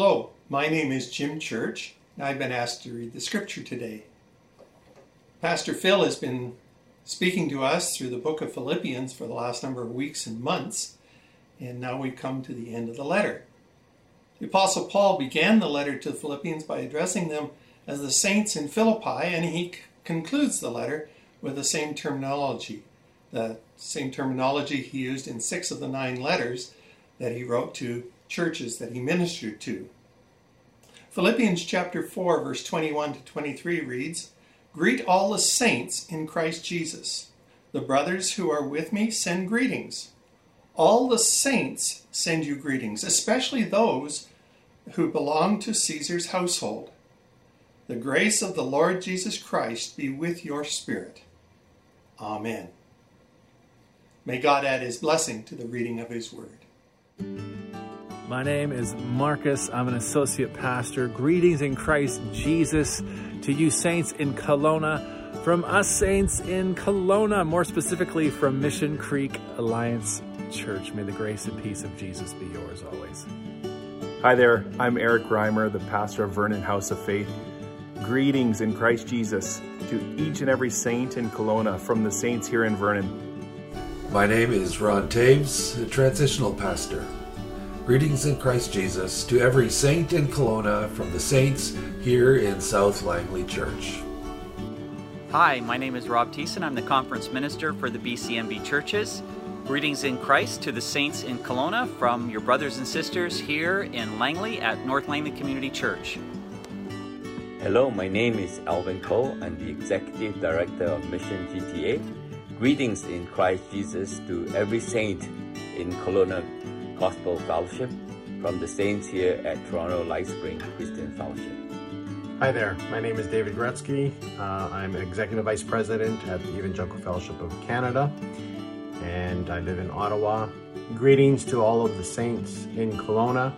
Hello, my name is Jim Church, and I've been asked to read the scripture today. Pastor Phil has been speaking to us through the book of Philippians for the last number of weeks and months, and now we've come to the end of the letter. The Apostle Paul began the letter to the Philippians by addressing them as the saints in Philippi, and he concludes the letter with the same terminology, the same terminology he used in six of the nine letters that he wrote to churches that he ministered to. Philippians chapter 4 verse 21 to 23 reads, Greet all the saints in Christ Jesus. The brothers who are with me send greetings. All the saints send you greetings, especially those who belong to Caesar's household. The grace of the Lord Jesus Christ be with your spirit. Amen. May God add his blessing to the reading of his word. My name is Marcus. I'm an associate pastor. Greetings in Christ Jesus to you saints in Kelowna, from us saints in Kelowna, more specifically from Mission Creek Alliance Church. May the grace and peace of Jesus be yours always. Hi there, I'm Eric Reimer, the pastor of Vernon House of Faith. Greetings in Christ Jesus to each and every saint in Kelowna from the saints here in Vernon. My name is Ron Taves, a transitional pastor. Greetings in Christ Jesus to every saint in Kelowna from the saints here in South Langley Church. Hi, my name is Rob Thiessen. I'm the conference minister for the BCMB churches. Greetings in Christ to the saints in Kelowna from your brothers and sisters here in Langley at North Langley Community Church. Hello, my name is Alvin Cole. I'm the Executive Director of Mission GTA. Greetings in Christ Jesus to every saint in Kelowna Gospel Fellowship from the saints here at Toronto Light Spring Christian Fellowship. Hi there, my name is David Guretzki. Uh, I'm Executive Vice President at the Evangelical Fellowship of Canada, and I live in Ottawa. Greetings to all of the saints in Kelowna,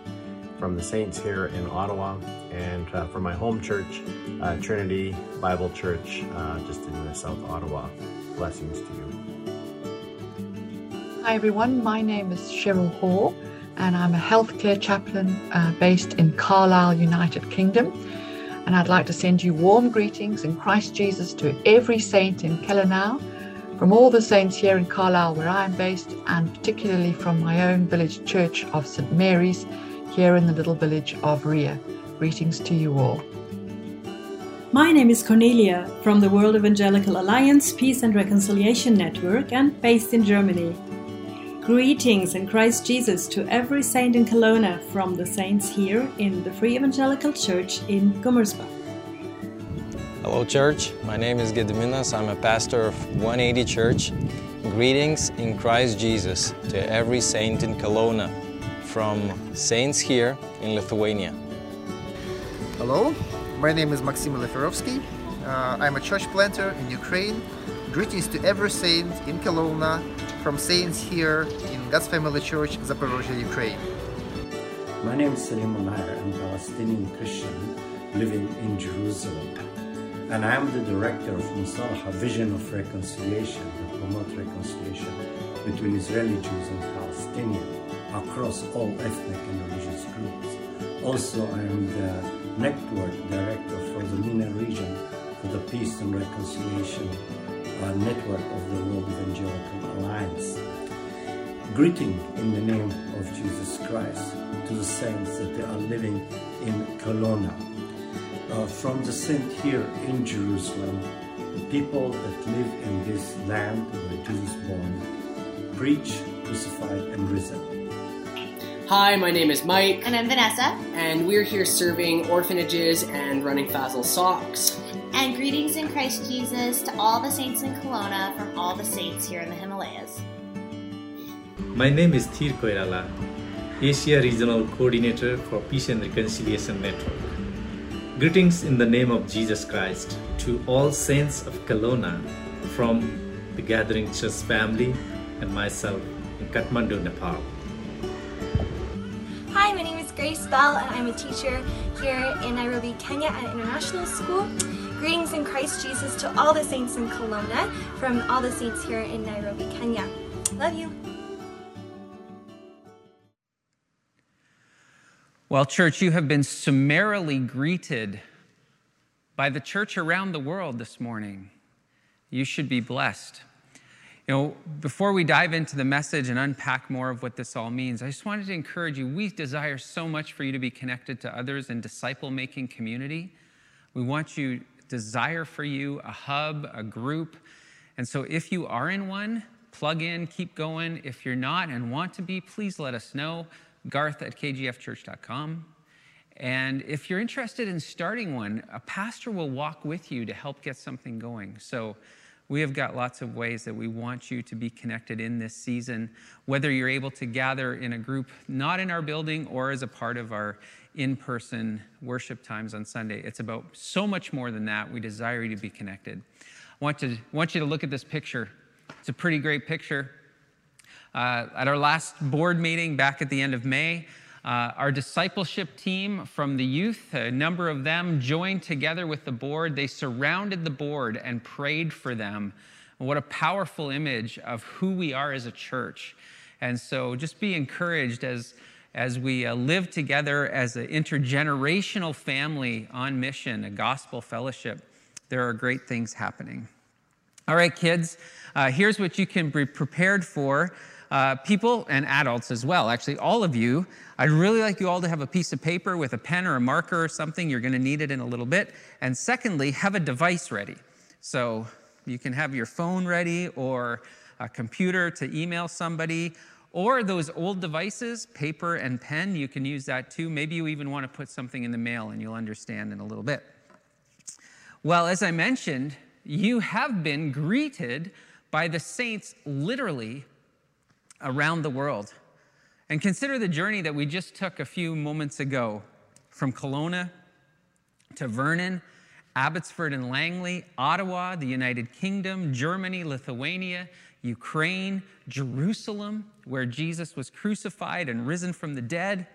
from the saints here in Ottawa, and uh, from my home church, uh, Trinity Bible Church, uh, just in the South Ottawa. Blessings to you. Hi everyone, my name is Cheryl Hall and I'm a healthcare chaplain uh, based in Carlisle, United Kingdom. And I'd like to send you warm greetings in Christ Jesus to every saint in Kelowna, from all the saints here in Carlisle where I am based, and particularly from my own village church of St. Mary's here in the little village of Wreay. Greetings to you all. My name is Cornelia from the World Evangelical Alliance Peace and Reconciliation Network and based in Germany. Greetings in Christ Jesus to every saint in Kelowna from the saints here in the Free Evangelical Church in Gummersbach. Hello, church. My name is Gediminas. I'm a pastor of 180 Church. Greetings in Christ Jesus to every saint in Kelowna from saints here in Lithuania. Hello, my name is Maxim Leferovsky. Uh, I'm a church planter in Ukraine. Greetings to every saint in Kelowna from saints here in God's Family Church, Zaporozhye, Ukraine. My name is Salim Munayer. I'm a Palestinian Christian living in Jerusalem. And I am the director of Musalaha Vision of Reconciliation promote reconciliation between Israeli Jews and Palestinians across all ethnic and religious groups. Also, I am the network director for the MENA region for the Peace and Reconciliation uh, Network of the World Evangelical Alliance. Greeting in the name of Jesus Christ to the saints that they are living in Kelowna. Uh, from the saint here in Jerusalem, the people that live in this land where Jesus born, preach, crucified, and risen. Hi, my name is Mike. And I'm Vanessa. And we're here serving orphanages and running Fazel Socks. And greetings in Christ Jesus to all the saints in Kelowna from all the saints here in the Himalayas. My name is Thir Koirala, Asia Regional Coordinator for Peace and Reconciliation Network. Greetings in the name of Jesus Christ to all saints of Kelowna from the Gathering Church family and myself in Kathmandu, Nepal. Bell and I'm a teacher here in Nairobi, Kenya at International School. Greetings in Christ Jesus to all the saints in Kelowna from all the saints here in Nairobi, Kenya. Love you. Well, church, you have been summarily greeted by the church around the world this morning. You should be blessed. You know, before we dive into the message and unpack more of what this all means, I just wanted to encourage you. We desire so much for you to be connected to others in disciple making community. We want you, desire for you a hub, a group. And so if you are in one, plug in, keep going. If you're not and want to be, please let us know garth at kgfchurch.com. And if you're interested in starting one, a pastor will walk with you to help get something going. So we have got lots of ways that we want you to be connected in this season, whether you're able to gather in a group not in our building or as a part of our in person worship times on Sunday. It's about so much more than that. We desire you to be connected. I want, to, want you to look at this picture. It's a pretty great picture. Uh, at our last board meeting back at the end of May, uh, our discipleship team from the youth, a number of them joined together with the board. They surrounded the board and prayed for them. What a powerful image of who we are as a church. And so just be encouraged as, as we uh, live together as an intergenerational family on mission, a gospel fellowship. There are great things happening. All right, kids, uh, here's what you can be prepared for uh, people and adults as well, actually, all of you. I'd really like you all to have a piece of paper with a pen or a marker or something. You're going to need it in a little bit. And secondly, have a device ready. So you can have your phone ready or a computer to email somebody. Or those old devices, paper and pen, you can use that too. Maybe you even want to put something in the mail and you'll understand in a little bit. Well, as I mentioned, you have been greeted by the saints literally around the world. And consider the journey that we just took a few moments ago from Kelowna to Vernon, Abbotsford and Langley, Ottawa, the United Kingdom, Germany, Lithuania, Ukraine, Jerusalem, where Jesus was crucified and risen from the dead,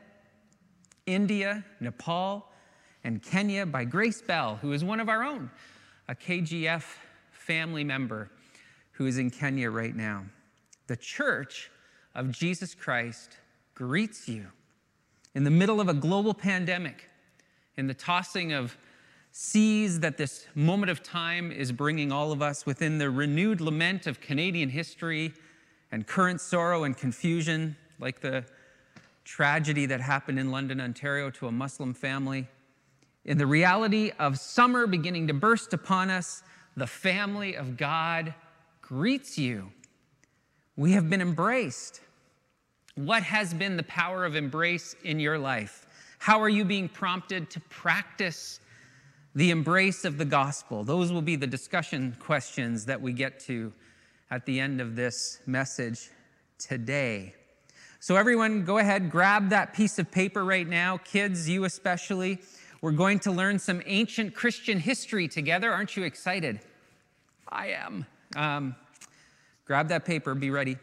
India, Nepal, and Kenya by Grace Bell, who is one of our own, a KGF family member who is in Kenya right now. The church of Jesus Christ greets you in the middle of a global pandemic, in the tossing of seas that this moment of time is bringing all of us within the renewed lament of Canadian history and current sorrow and confusion, like the tragedy that happened in London, Ontario to a Muslim family. In the reality of summer beginning to burst upon us, the family of God greets you. We have been embraced. What has been the power of embrace in your life? How are you being prompted to practice the embrace of the gospel? Those will be the discussion questions that we get to at the end of this message today. So, everyone, go ahead, grab that piece of paper right now. Kids, you especially. We're going to learn some ancient Christian history together. Aren't you excited? I am. Um, grab that paper, be ready.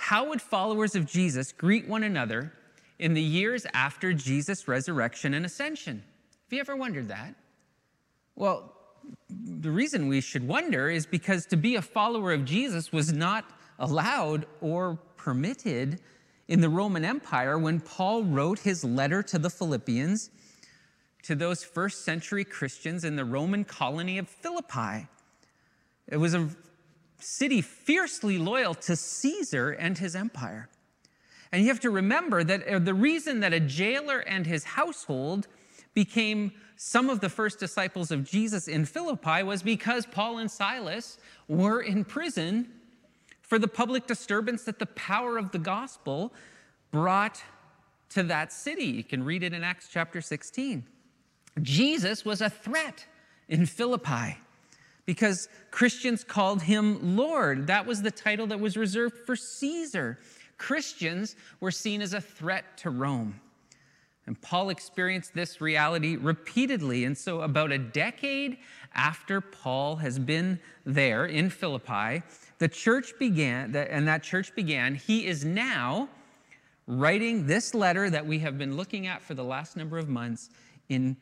How would followers of Jesus greet one another in the years after Jesus' resurrection and ascension? Have you ever wondered that? Well, the reason we should wonder is because to be a follower of Jesus was not allowed or permitted in the Roman Empire when Paul wrote his letter to the Philippians to those first century Christians in the Roman colony of Philippi. It was a city fiercely loyal to Caesar and his empire. And you have to remember that uh, the reason that a jailer and his household became some of the first disciples of Jesus in Philippi was because Paul and Silas were in prison for the public disturbance that the power of the gospel brought to that city. You can read it in Acts chapter 16. Jesus was a threat in Philippi because Christians called him Lord. That was the title that was reserved for Caesar. Christians were seen as a threat to Rome. And Paul experienced this reality repeatedly. And so, about a decade after Paul has been there in Philippi, the church began, and that church began, he is now writing this letter that we have been looking at for the last number of months in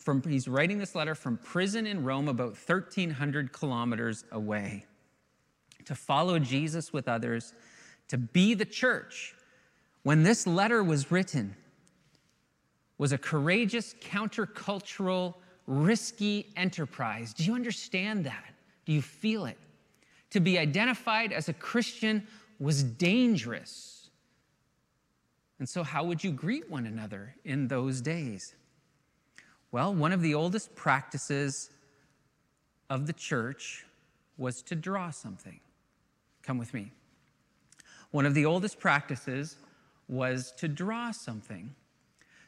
from, he's writing this letter from prison in Rome, about 1,300 kilometers away, to follow Jesus with others, to be the church. When this letter was written, was a courageous, countercultural, risky enterprise. Do you understand that? Do you feel it? To be identified as a Christian was dangerous. And so, how would you greet one another in those days? Well, one of the oldest practices of the church was to draw something. Come with me. One of the oldest practices was to draw something.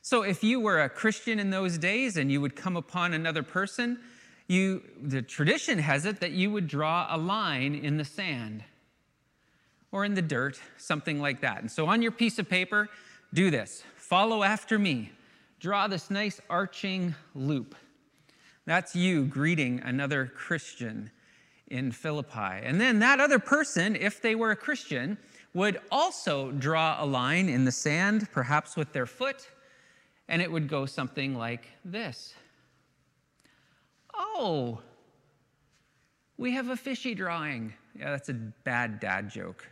So if you were a Christian in those days and you would come upon another person, you the tradition has it that you would draw a line in the sand or in the dirt, something like that. And so on your piece of paper, do this. Follow after me. Draw this nice arching loop. That's you greeting another Christian in Philippi. And then that other person, if they were a Christian, would also draw a line in the sand, perhaps with their foot, and it would go something like this Oh, we have a fishy drawing. Yeah, that's a bad dad joke.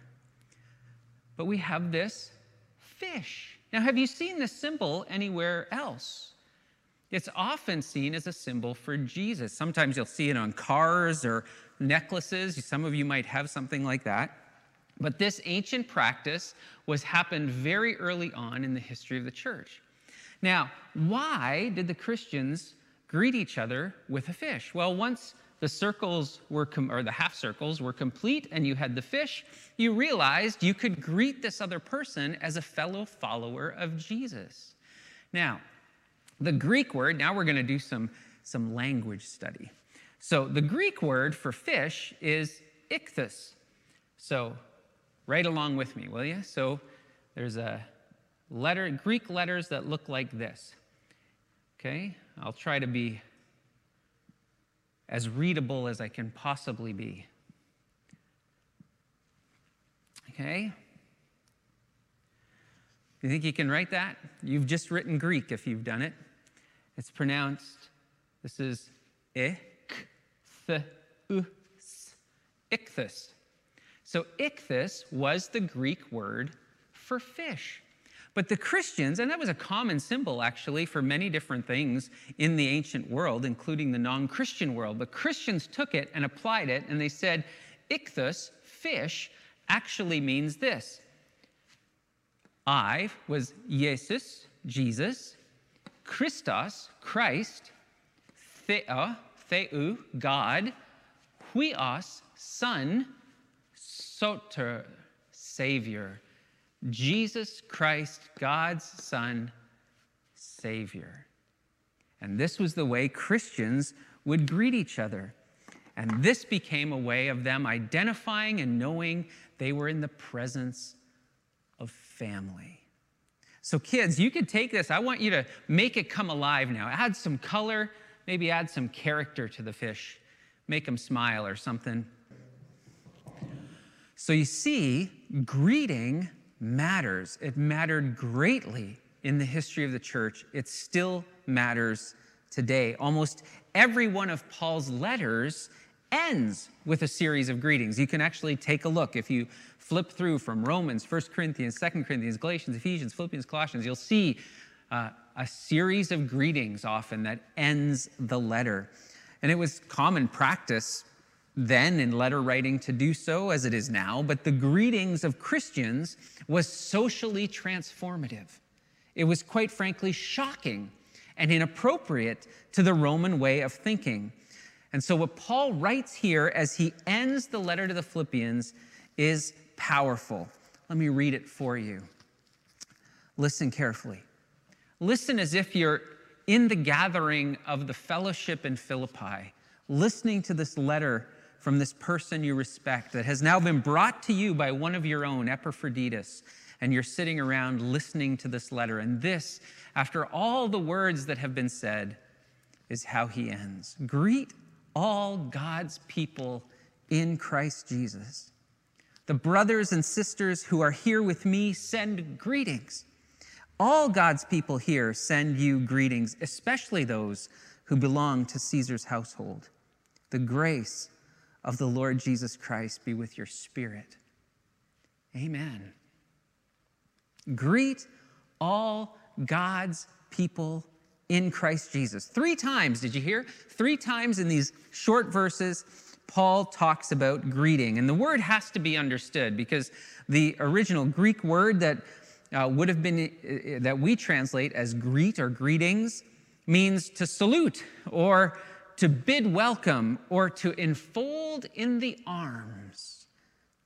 But we have this fish. Now, have you seen this symbol anywhere else? It's often seen as a symbol for Jesus. Sometimes you'll see it on cars or necklaces. Some of you might have something like that. But this ancient practice was happened very early on in the history of the church. Now, why did the Christians greet each other with a fish? Well, once the circles were com- or the half circles were complete and you had the fish, you realized you could greet this other person as a fellow follower of Jesus. Now, the Greek word, now we're going to do some some language study. So, the Greek word for fish is ichthus. So, right along with me, will you? So there's a letter, Greek letters that look like this. Okay, I'll try to be as readable as I can possibly be. Okay? You think you can write that? You've just written Greek if you've done it. It's pronounced, this is ichthus, ichthus. So, ichthus was the Greek word for fish. But the Christians, and that was a common symbol actually for many different things in the ancient world, including the non Christian world. But Christians took it and applied it, and they said, ichthus, fish, actually means this. I was Jesus, Jesus, Christos, Christ, Thea, Theou, God, Huios, Son, Soter, Savior. Jesus Christ, God's Son, Savior. And this was the way Christians would greet each other. And this became a way of them identifying and knowing they were in the presence of family. So, kids, you could take this. I want you to make it come alive now. Add some color, maybe add some character to the fish, make them smile or something. So you see, greeting matters. It mattered greatly in the history of the church. It still matters today. Almost every one of Paul's letters ends with a series of greetings. You can actually take a look. If you flip through from Romans, 1 Corinthians, 2 Corinthians, Galatians, Ephesians, Philippians, Colossians, you'll see uh, a series of greetings often that ends the letter. And it was common practice then in letter writing to do so as it is now, but the greetings of Christians was socially transformative. It was quite frankly shocking and inappropriate to the Roman way of thinking. And so, what Paul writes here as he ends the letter to the Philippians is powerful. Let me read it for you. Listen carefully. Listen as if you're in the gathering of the fellowship in Philippi, listening to this letter from this person you respect that has now been brought to you by one of your own, Epaphroditus, and you're sitting around listening to this letter. And this, after all the words that have been said, is how he ends Greet all God's people in Christ Jesus. The brothers and sisters who are here with me send greetings. All God's people here send you greetings, especially those who belong to Caesar's household. The grace of the Lord Jesus Christ be with your spirit. Amen. Greet all God's people in Christ Jesus. Three times, did you hear? Three times in these short verses, Paul talks about greeting. And the word has to be understood because the original Greek word that uh, would have been, uh, that we translate as greet or greetings, means to salute or to bid welcome or to enfold in the arms,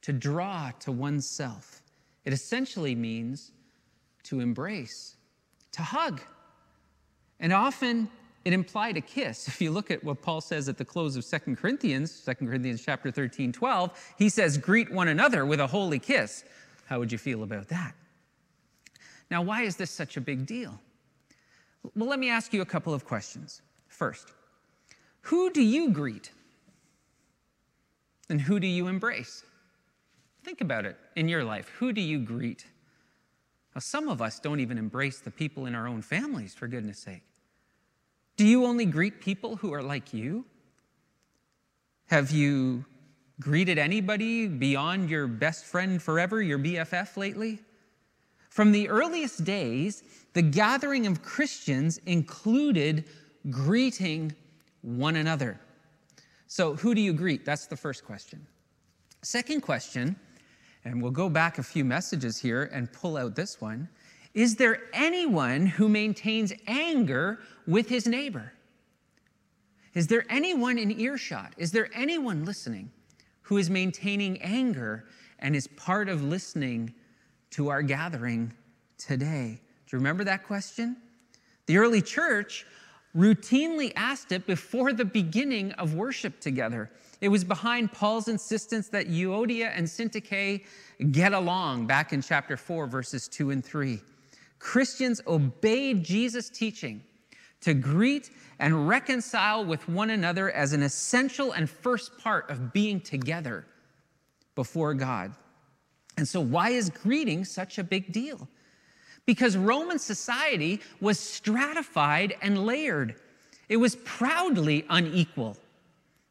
to draw to oneself. It essentially means to embrace, to hug. And often it implied a kiss. If you look at what Paul says at the close of 2 Corinthians, 2 Corinthians chapter 13, 12, he says, greet one another with a holy kiss. How would you feel about that? Now, why is this such a big deal? Well, let me ask you a couple of questions. First, who do you greet? And who do you embrace? Think about it in your life. Who do you greet? Now, some of us don't even embrace the people in our own families, for goodness sake. Do you only greet people who are like you? Have you greeted anybody beyond your best friend forever, your BFF, lately? From the earliest days, the gathering of Christians included greeting one another. So, who do you greet? That's the first question. Second question, and we'll go back a few messages here and pull out this one Is there anyone who maintains anger with his neighbor? Is there anyone in earshot? Is there anyone listening who is maintaining anger and is part of listening to our gathering today? Do you remember that question? The early church routinely asked it before the beginning of worship together. It was behind Paul's insistence that Euodia and Syntyche get along back in chapter 4, verses 2 and 3. Christians obeyed Jesus' teaching to greet and reconcile with one another as an essential and first part of being together before God. And so, why is greeting such a big deal? Because Roman society was stratified and layered. It was proudly unequal.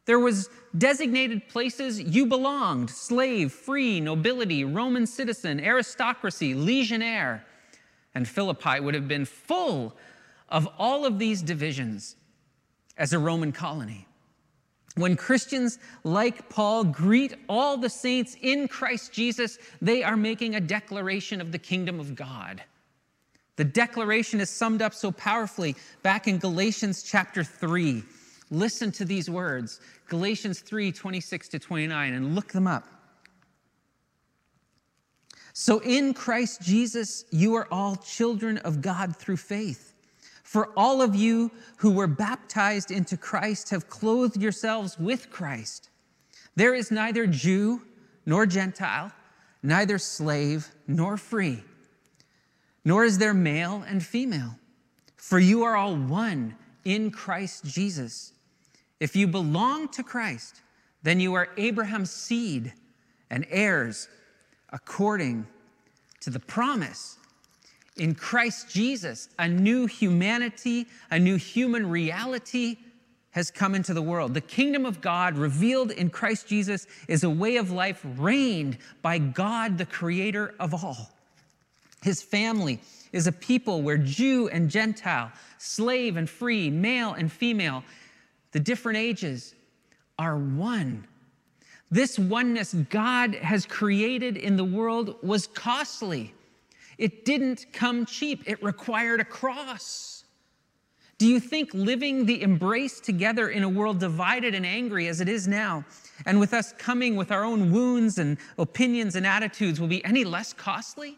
There was designated places you belonged, slave, free, nobility, Roman citizen, aristocracy, legionnaire. And Philippi would have been full of all of these divisions as a Roman colony. When Christians like Paul greet all the saints in Christ Jesus, they are making a declaration of the kingdom of God. The declaration is summed up so powerfully back in Galatians chapter 3. Listen to these words Galatians 3 26 to 29, and look them up. So in Christ Jesus, you are all children of God through faith. For all of you who were baptized into Christ have clothed yourselves with Christ. There is neither Jew nor Gentile, neither slave nor free, nor is there male and female, for you are all one in Christ Jesus. If you belong to Christ, then you are Abraham's seed and heirs according to the promise in Christ Jesus, a new humanity, a new human reality has come into the world. The kingdom of God revealed in Christ Jesus is a way of life reigned by God, the creator of all. His family is a people where Jew and Gentile, slave and free, male and female, the different ages are one. This oneness God has created in the world was costly. It didn't come cheap, it required a cross. Do you think living the embrace together in a world divided and angry as it is now, and with us coming with our own wounds and opinions and attitudes, will be any less costly?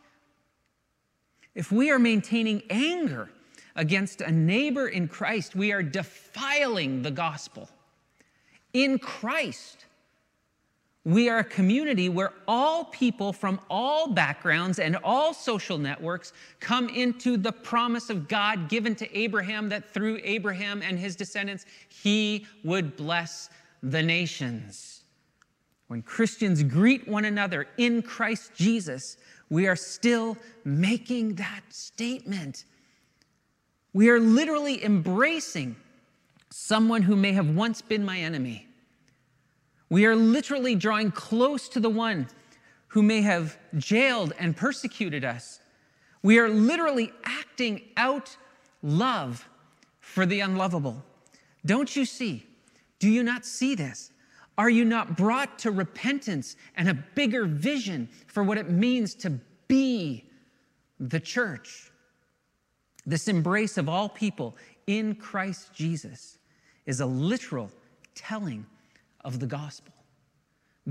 If we are maintaining anger against a neighbor in Christ, we are defiling the gospel. In Christ, we are a community where all people from all backgrounds and all social networks come into the promise of God given to Abraham that through Abraham and his descendants, he would bless the nations. When Christians greet one another in Christ Jesus, we are still making that statement. We are literally embracing someone who may have once been my enemy we are literally drawing close to the one who may have jailed and persecuted us. We are literally acting out love for the unlovable. Don't you see? Do you not see this? Are you not brought to repentance and a bigger vision for what it means to be the church? This embrace of all people in Christ Jesus is a literal telling of the gospel.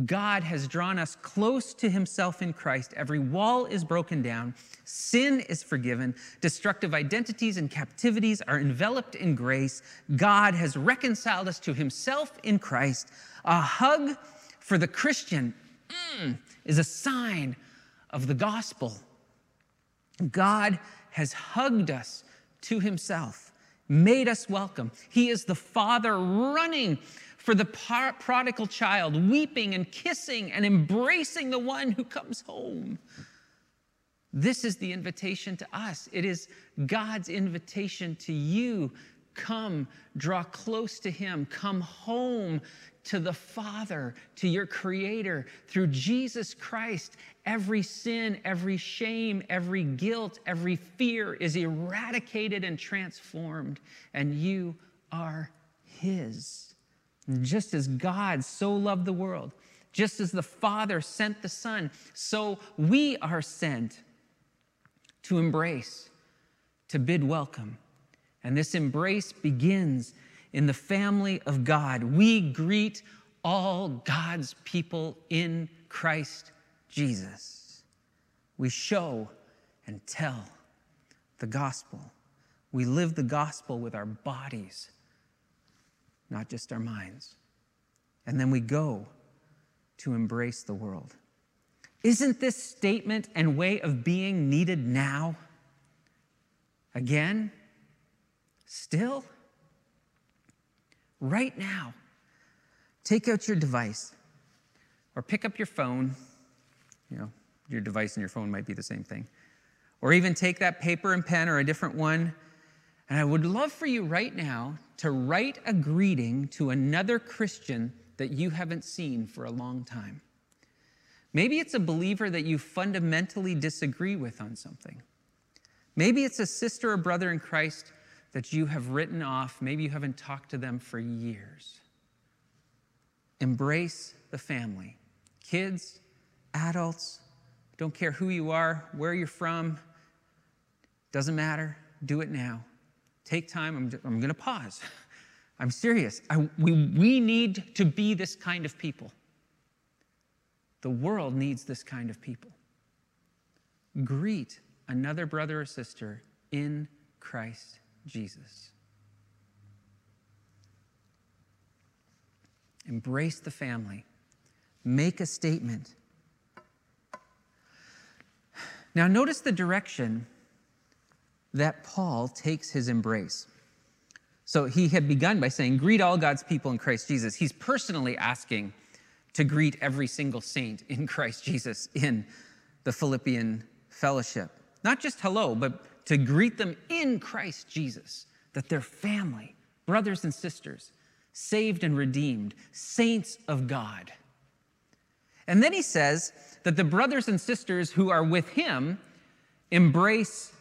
God has drawn us close to himself in Christ. Every wall is broken down, sin is forgiven, destructive identities and captivities are enveloped in grace. God has reconciled us to himself in Christ. A hug for the Christian mm, is a sign of the gospel. God has hugged us to himself, made us welcome. He is the Father running for the prodigal child, weeping and kissing and embracing the one who comes home. This is the invitation to us. It is God's invitation to you. Come, draw close to Him, come home to the Father, to your Creator through Jesus Christ. Every sin, every shame, every guilt, every fear is eradicated and transformed, and you are His. Just as God so loved the world, just as the Father sent the Son, so we are sent to embrace, to bid welcome. And this embrace begins in the family of God. We greet all God's people in Christ Jesus. We show and tell the gospel. We live the gospel with our bodies not just our minds. And then we go to embrace the world. Isn't this statement and way of being needed now? Again? Still? Right now. Take out your device or pick up your phone. You know, your device and your phone might be the same thing. Or even take that paper and pen or a different one and I would love for you right now to write a greeting to another Christian that you haven't seen for a long time. Maybe it's a believer that you fundamentally disagree with on something. Maybe it's a sister or brother in Christ that you have written off. Maybe you haven't talked to them for years. Embrace the family. Kids, adults, don't care who you are, where you're from, doesn't matter. Do it now. Take time. I'm, I'm going to pause. I'm serious. I, we, we need to be this kind of people. The world needs this kind of people. Greet another brother or sister in Christ Jesus. Embrace the family. Make a statement. Now, notice the direction that Paul takes his embrace. So he had begun by saying, Greet all God's people in Christ Jesus. He's personally asking to greet every single saint in Christ Jesus in the Philippian fellowship. Not just hello, but to greet them in Christ Jesus, that they're family, brothers and sisters, saved and redeemed, saints of God. And then he says that the brothers and sisters who are with him embrace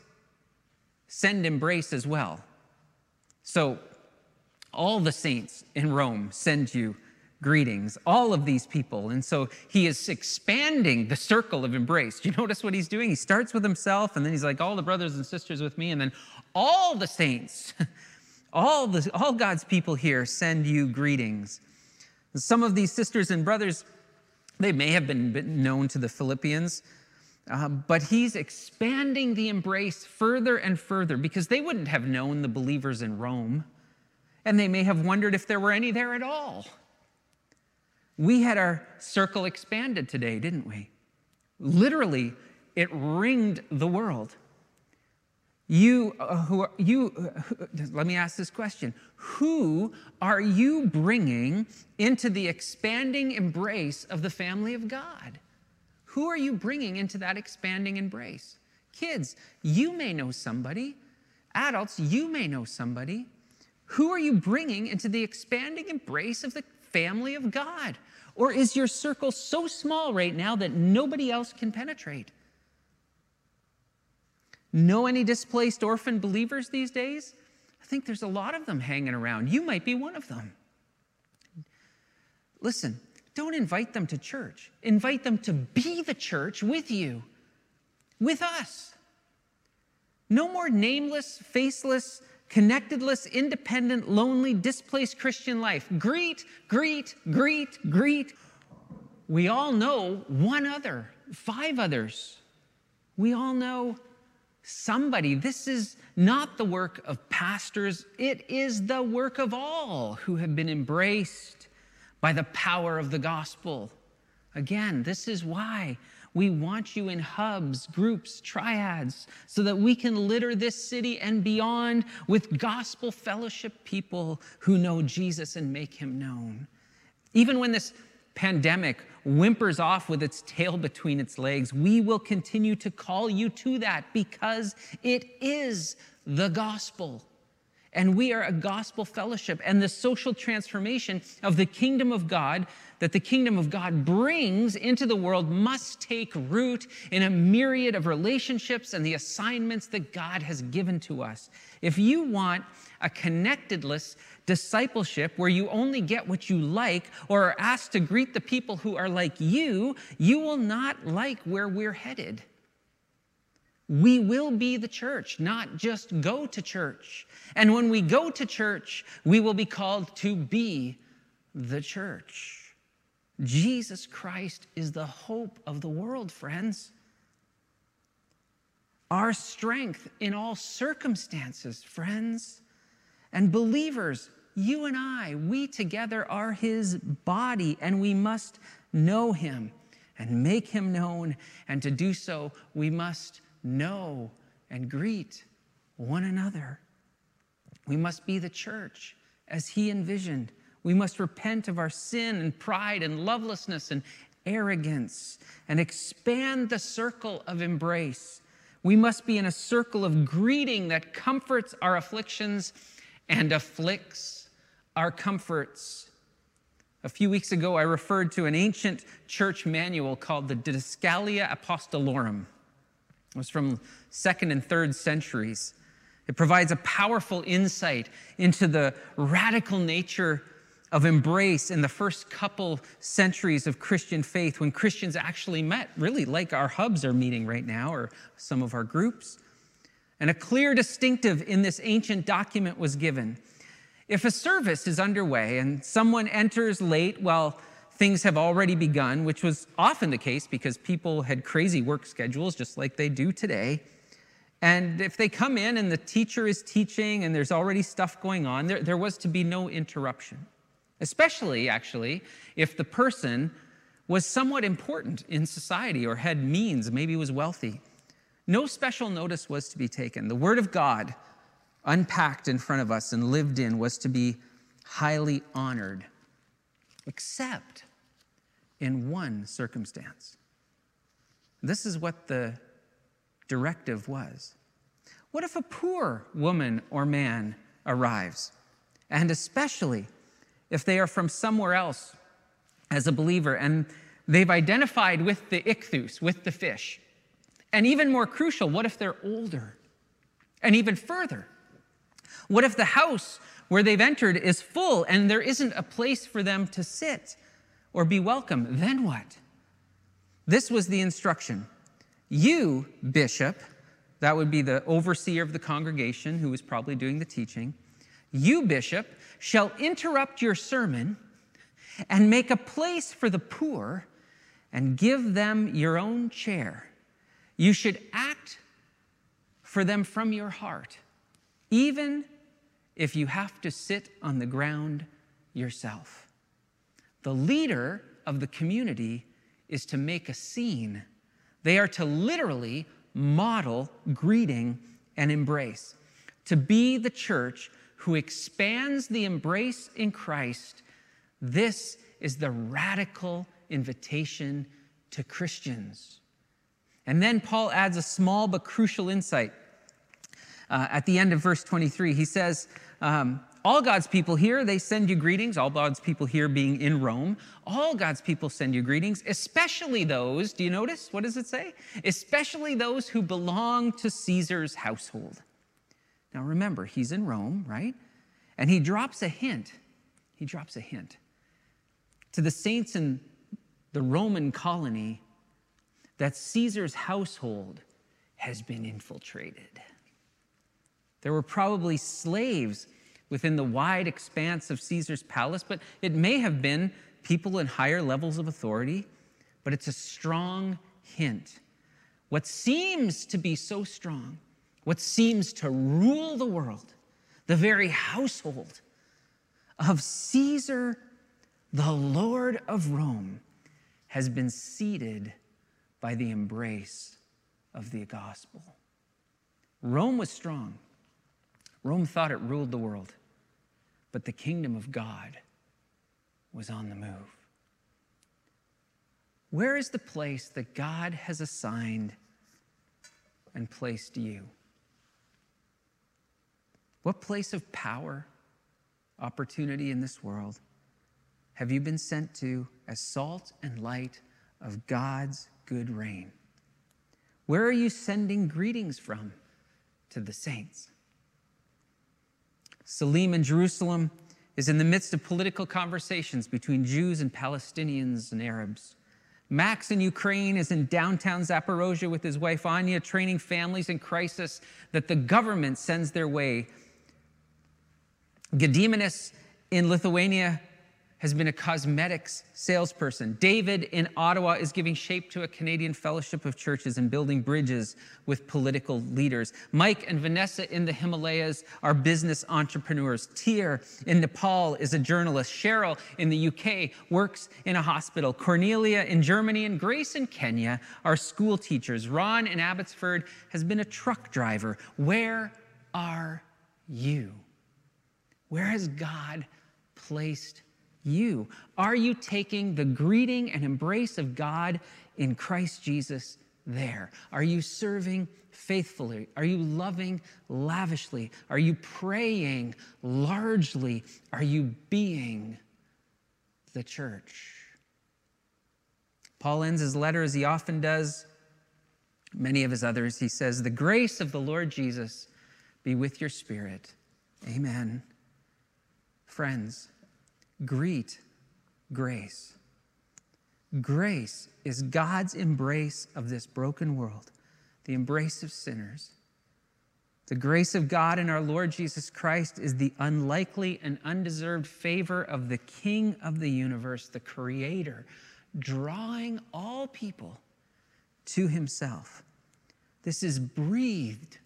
send embrace as well. So, all the saints in Rome send you greetings, all of these people. And so he is expanding the circle of embrace. Do you notice what he's doing? He starts with himself, and then he's like, all the brothers and sisters with me, and then all the saints, all, the, all God's people here send you greetings. Some of these sisters and brothers, they may have been known to the Philippians. Uh, but he's expanding the embrace further and further because they wouldn't have known the believers in Rome, and they may have wondered if there were any there at all. We had our circle expanded today, didn't we? Literally, it ringed the world. You, uh, who are, you, uh, let me ask this question. Who are you bringing into the expanding embrace of the family of God? Who are you bringing into that expanding embrace? Kids, you may know somebody. Adults, you may know somebody. Who are you bringing into the expanding embrace of the family of God? Or is your circle so small right now that nobody else can penetrate? Know any displaced orphan believers these days? I think there's a lot of them hanging around. You might be one of them. Listen, don't invite them to church. Invite them to be the church with you, with us. No more nameless, faceless, connectedless, independent, lonely, displaced Christian life. Greet, greet, greet, greet. We all know one other, five others. We all know somebody. This is not the work of pastors, it is the work of all who have been embraced by the power of the gospel. Again, this is why we want you in hubs, groups, triads, so that we can litter this city and beyond with gospel fellowship people who know Jesus and make him known. Even when this pandemic whimpers off with its tail between its legs, we will continue to call you to that because it is the gospel. And we are a gospel fellowship. And the social transformation of the kingdom of God that the kingdom of God brings into the world must take root in a myriad of relationships and the assignments that God has given to us. If you want a connectedless discipleship where you only get what you like or are asked to greet the people who are like you, you will not like where we're headed. We will be the church, not just go to church. And when we go to church, we will be called to be the church. Jesus Christ is the hope of the world, friends. Our strength in all circumstances, friends. And believers, you and I, we together are his body, and we must know him and make him known. And to do so, we must know and greet one another. We must be the church as he envisioned. We must repent of our sin and pride and lovelessness and arrogance and expand the circle of embrace. We must be in a circle of greeting that comforts our afflictions and afflicts our comforts. A few weeks ago, I referred to an ancient church manual called the Didascalia Apostolorum. It was from second and third centuries. It provides a powerful insight into the radical nature of embrace in the first couple centuries of Christian faith when Christians actually met, really like our hubs are meeting right now, or some of our groups. And a clear distinctive in this ancient document was given. If a service is underway and someone enters late while things have already begun, which was often the case because people had crazy work schedules just like they do today, and if they come in and the teacher is teaching and there's already stuff going on, there, there was to be no interruption especially, actually, if the person was somewhat important in society or had means, maybe was wealthy. No special notice was to be taken. The Word of God, unpacked in front of us and lived in, was to be highly honored, except in one circumstance. This is what the directive was. What if a poor woman or man arrives? And especially if they are from somewhere else as a believer and they've identified with the ichthus, with the fish. And even more crucial, what if they're older? And even further, what if the house where they've entered is full and there isn't a place for them to sit or be welcome? Then what? This was the instruction. You, bishop, that would be the overseer of the congregation who was probably doing the teaching, you, bishop, shall interrupt your sermon and make a place for the poor and give them your own chair. You should act for them from your heart, even if you have to sit on the ground yourself. The leader of the community is to make a scene. They are to literally model greeting and embrace, to be the church who expands the embrace in Christ, this is the radical invitation to Christians. And then Paul adds a small but crucial insight. Uh, at the end of verse 23, he says, um, All God's people here, they send you greetings. All God's people here being in Rome. All God's people send you greetings, especially those, do you notice? What does it say? Especially those who belong to Caesar's household. Now remember, he's in Rome, right? And he drops a hint. He drops a hint to the saints in the Roman colony that Caesar's household has been infiltrated. There were probably slaves within the wide expanse of Caesar's palace, but it may have been people in higher levels of authority, but it's a strong hint. What seems to be so strong, what seems to rule the world, the very household of Caesar, the Lord of Rome, has been seated by the embrace of the gospel. Rome was strong. Rome thought it ruled the world but the kingdom of God was on the move. Where is the place that God has assigned and placed you? What place of power, opportunity in this world have you been sent to as salt and light of God's good reign? Where are you sending greetings from to the saints? Salim in Jerusalem is in the midst of political conversations between Jews and Palestinians and Arabs. Max in Ukraine is in downtown Zaporozhye with his wife Anya, training families in crisis that the government sends their way. Gediminas in Lithuania has been a cosmetics salesperson. David in Ottawa is giving shape to a Canadian fellowship of churches and building bridges with political leaders. Mike and Vanessa in the Himalayas are business entrepreneurs. Tier in Nepal is a journalist. Cheryl in the UK works in a hospital. Cornelia in Germany and Grace in Kenya are school teachers. Ron in Abbotsford has been a truck driver. Where are you? Where has God placed you? Are you taking the greeting and embrace of God in Christ Jesus there? Are you serving faithfully? Are you loving lavishly? Are you praying largely? Are you being the church? Paul ends his letter as he often does, many of his others. He says, The grace of the Lord Jesus be with your spirit. Amen. Friends, greet grace. Grace is God's embrace of this broken world, the embrace of sinners. The grace of God in our Lord Jesus Christ is the unlikely and undeserved favor of the King of the universe, the Creator, drawing all people to Himself. This is breathed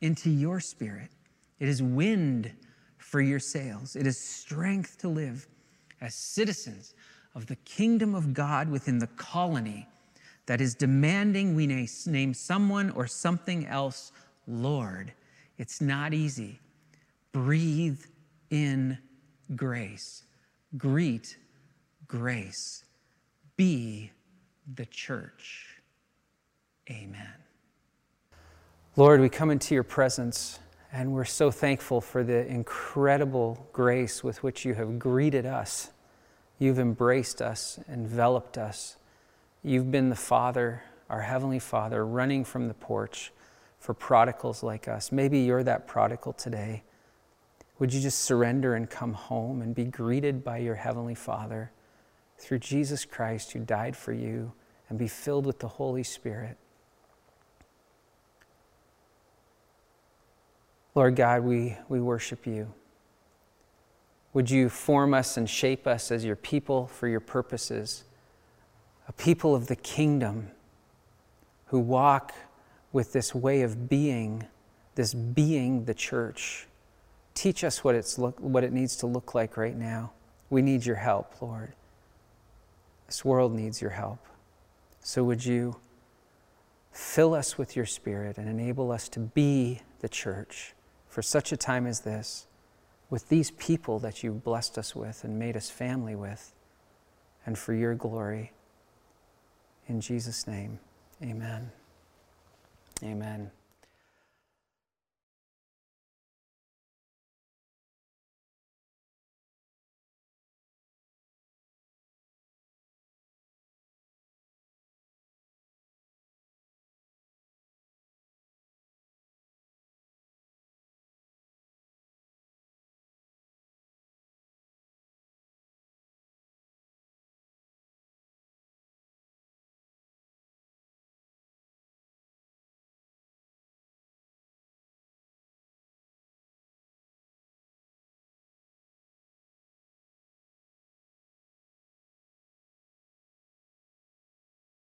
into your spirit. It is wind for your sails, it is strength to live as citizens of the kingdom of God within the colony that is demanding we name someone or something else Lord. It's not easy. Breathe in grace. Greet grace. Be the church. Amen. Lord, we come into your presence and we're so thankful for the incredible grace with which you have greeted us. You've embraced us, enveloped us. You've been the Father, our Heavenly Father, running from the porch for prodigals like us. Maybe you're that prodigal today. Would you just surrender and come home and be greeted by your Heavenly Father through Jesus Christ who died for you and be filled with the Holy Spirit? Lord God, we, we worship you. Would you form us and shape us as your people for your purposes, a people of the kingdom who walk with this way of being, this being the church. Teach us what, it's look, what it needs to look like right now. We need your help, Lord. This world needs your help. So would you fill us with your spirit and enable us to be the church for such a time as this, with these people that you've blessed us with and made us family with, and for your glory. In Jesus' name, amen. Amen.